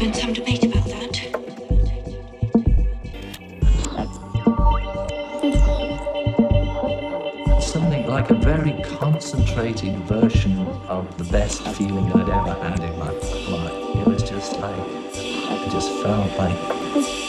been some debate about that. Something like a very concentrated version of the best feeling I'd ever had in my life. It was just like, I just felt like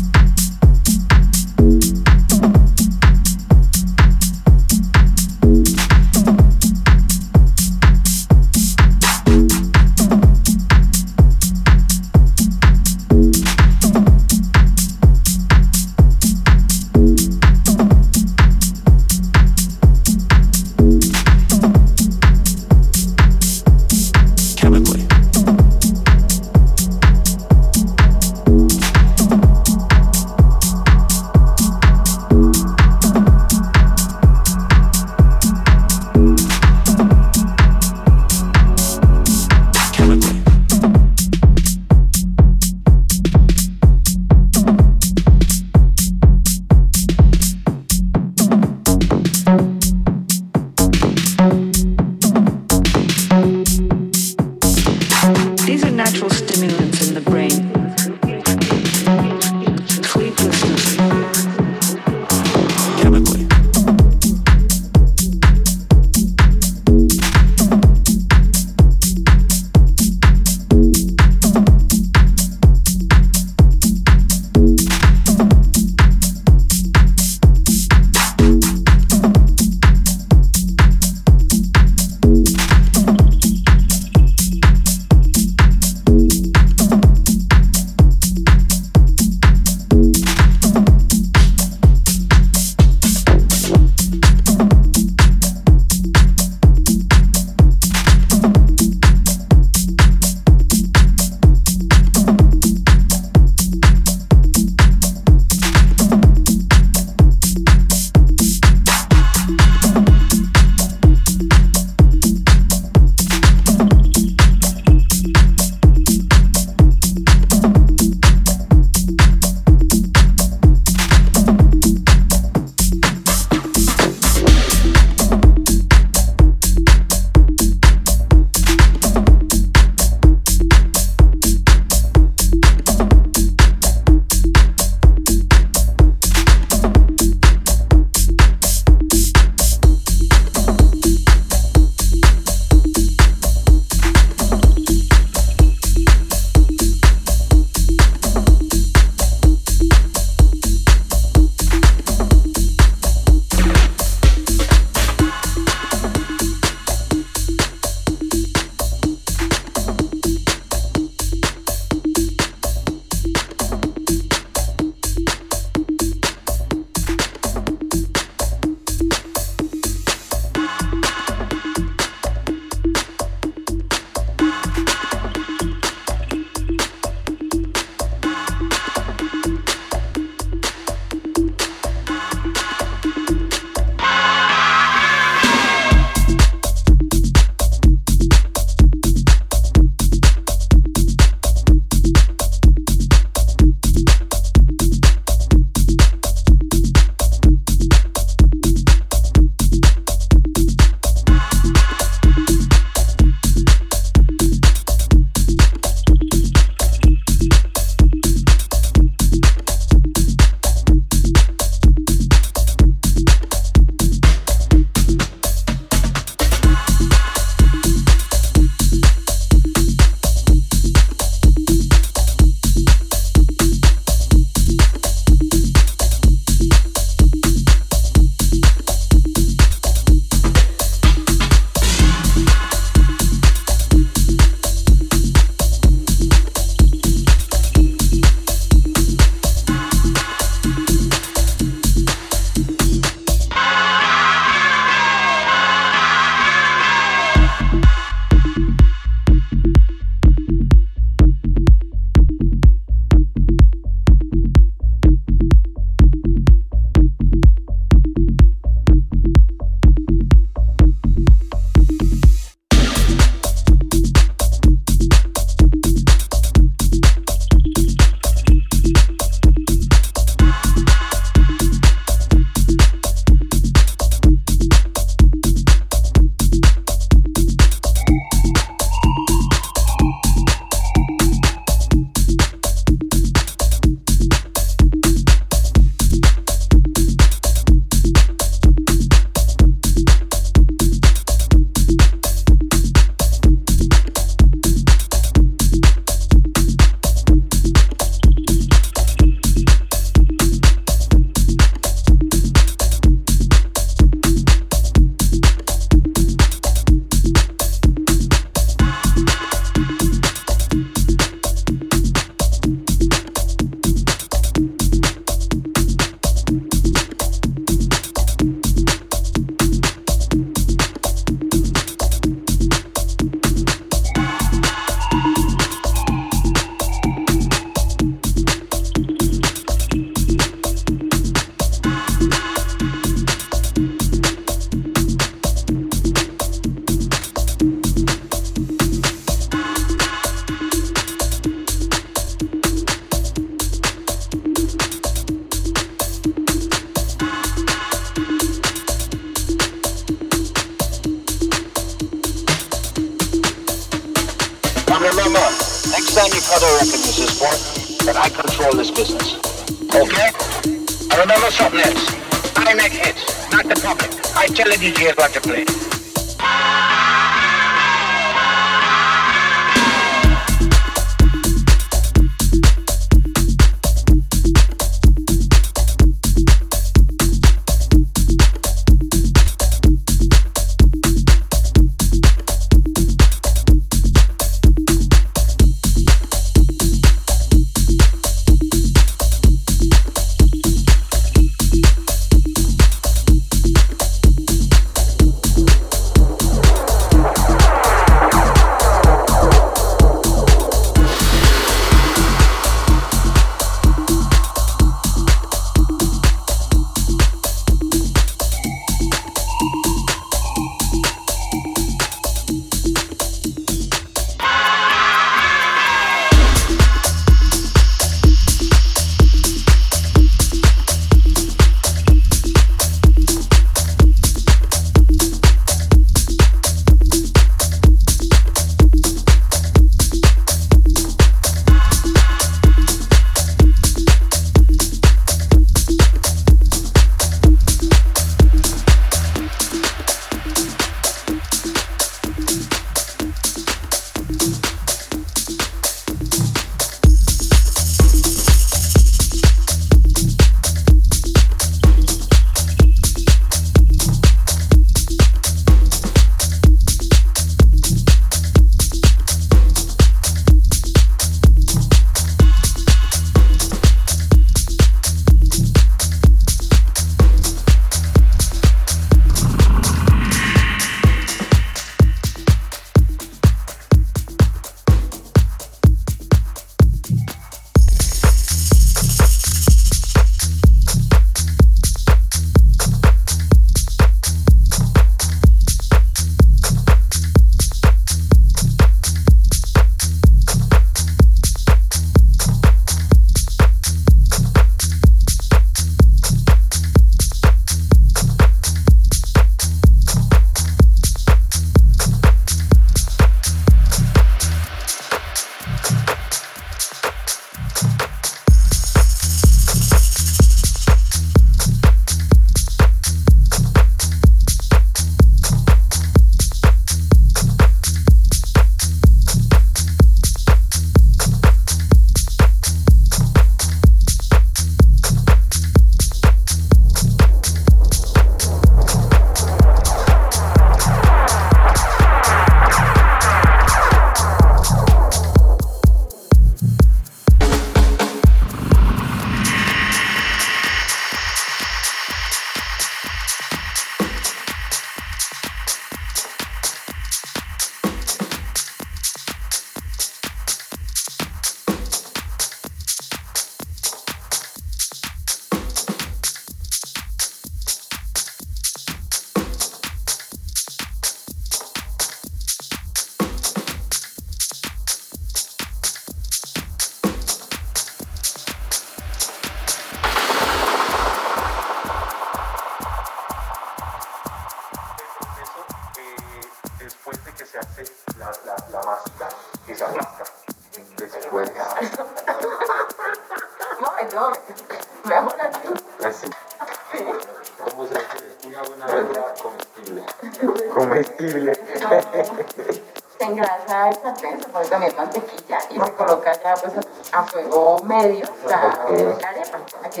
Sí.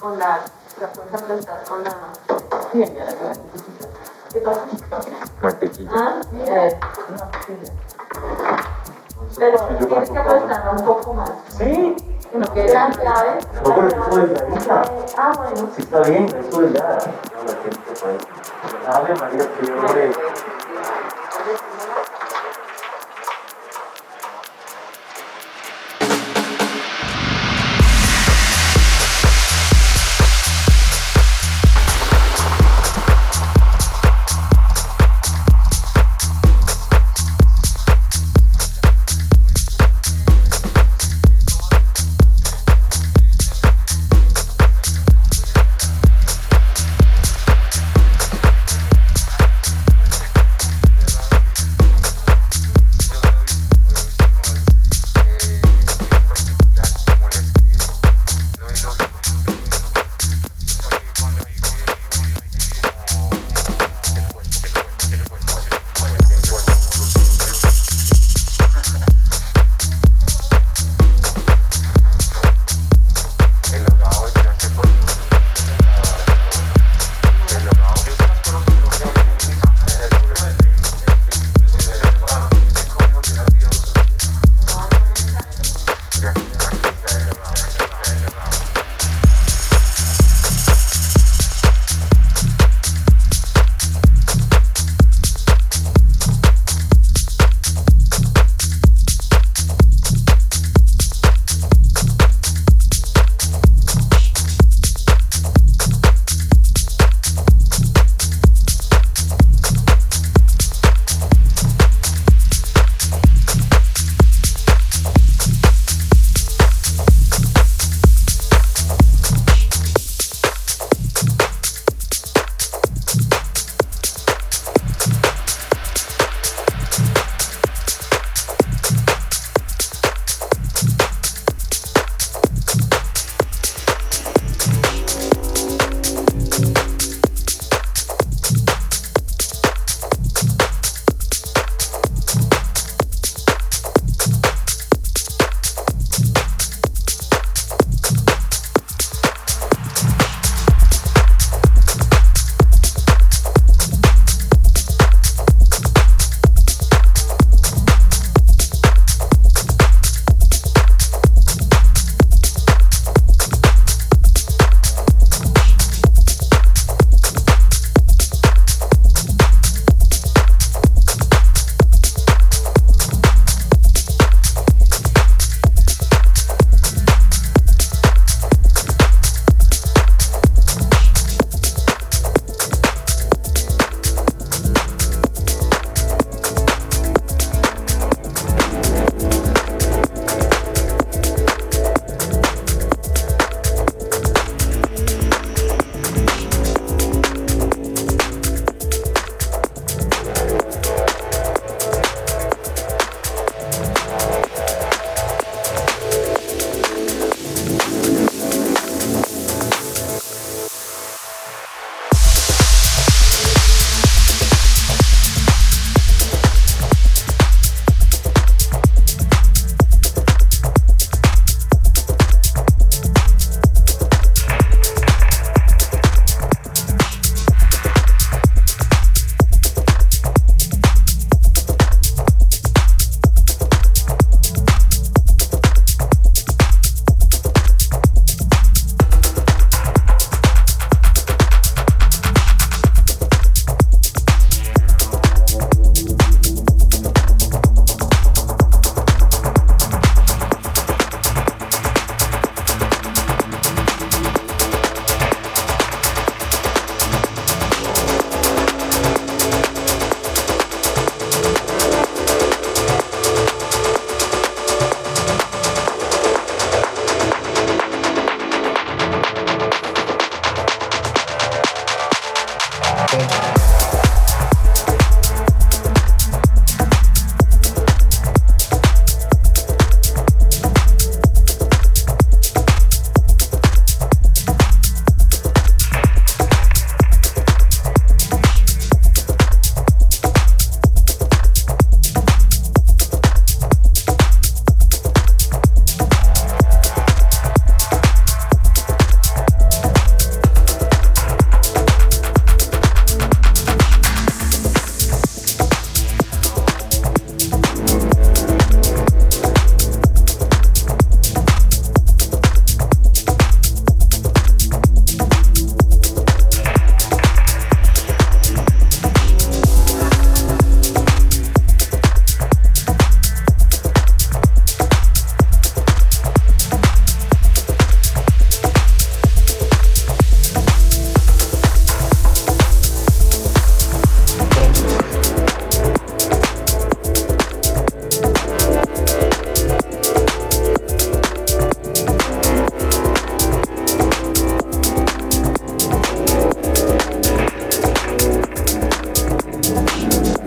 Con la, la puedes aplastar con la. Sí, la ¿Qué? Mantequilla. Ah. Pero tienes que aplastarla un poco más. Sí. No, que es Ah, bueno. Sí, está bien, eso es la. María, que yo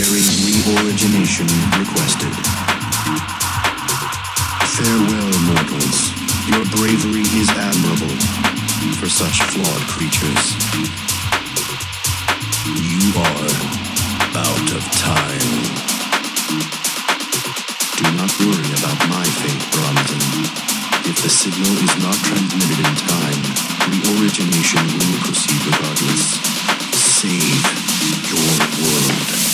Planetary re-origination requested. Farewell, mortals. Your bravery is admirable for such flawed creatures. You are out of time. Do not worry about my fate, Bronson. If the signal is not transmitted in time, re-origination will proceed regardless. Save your world.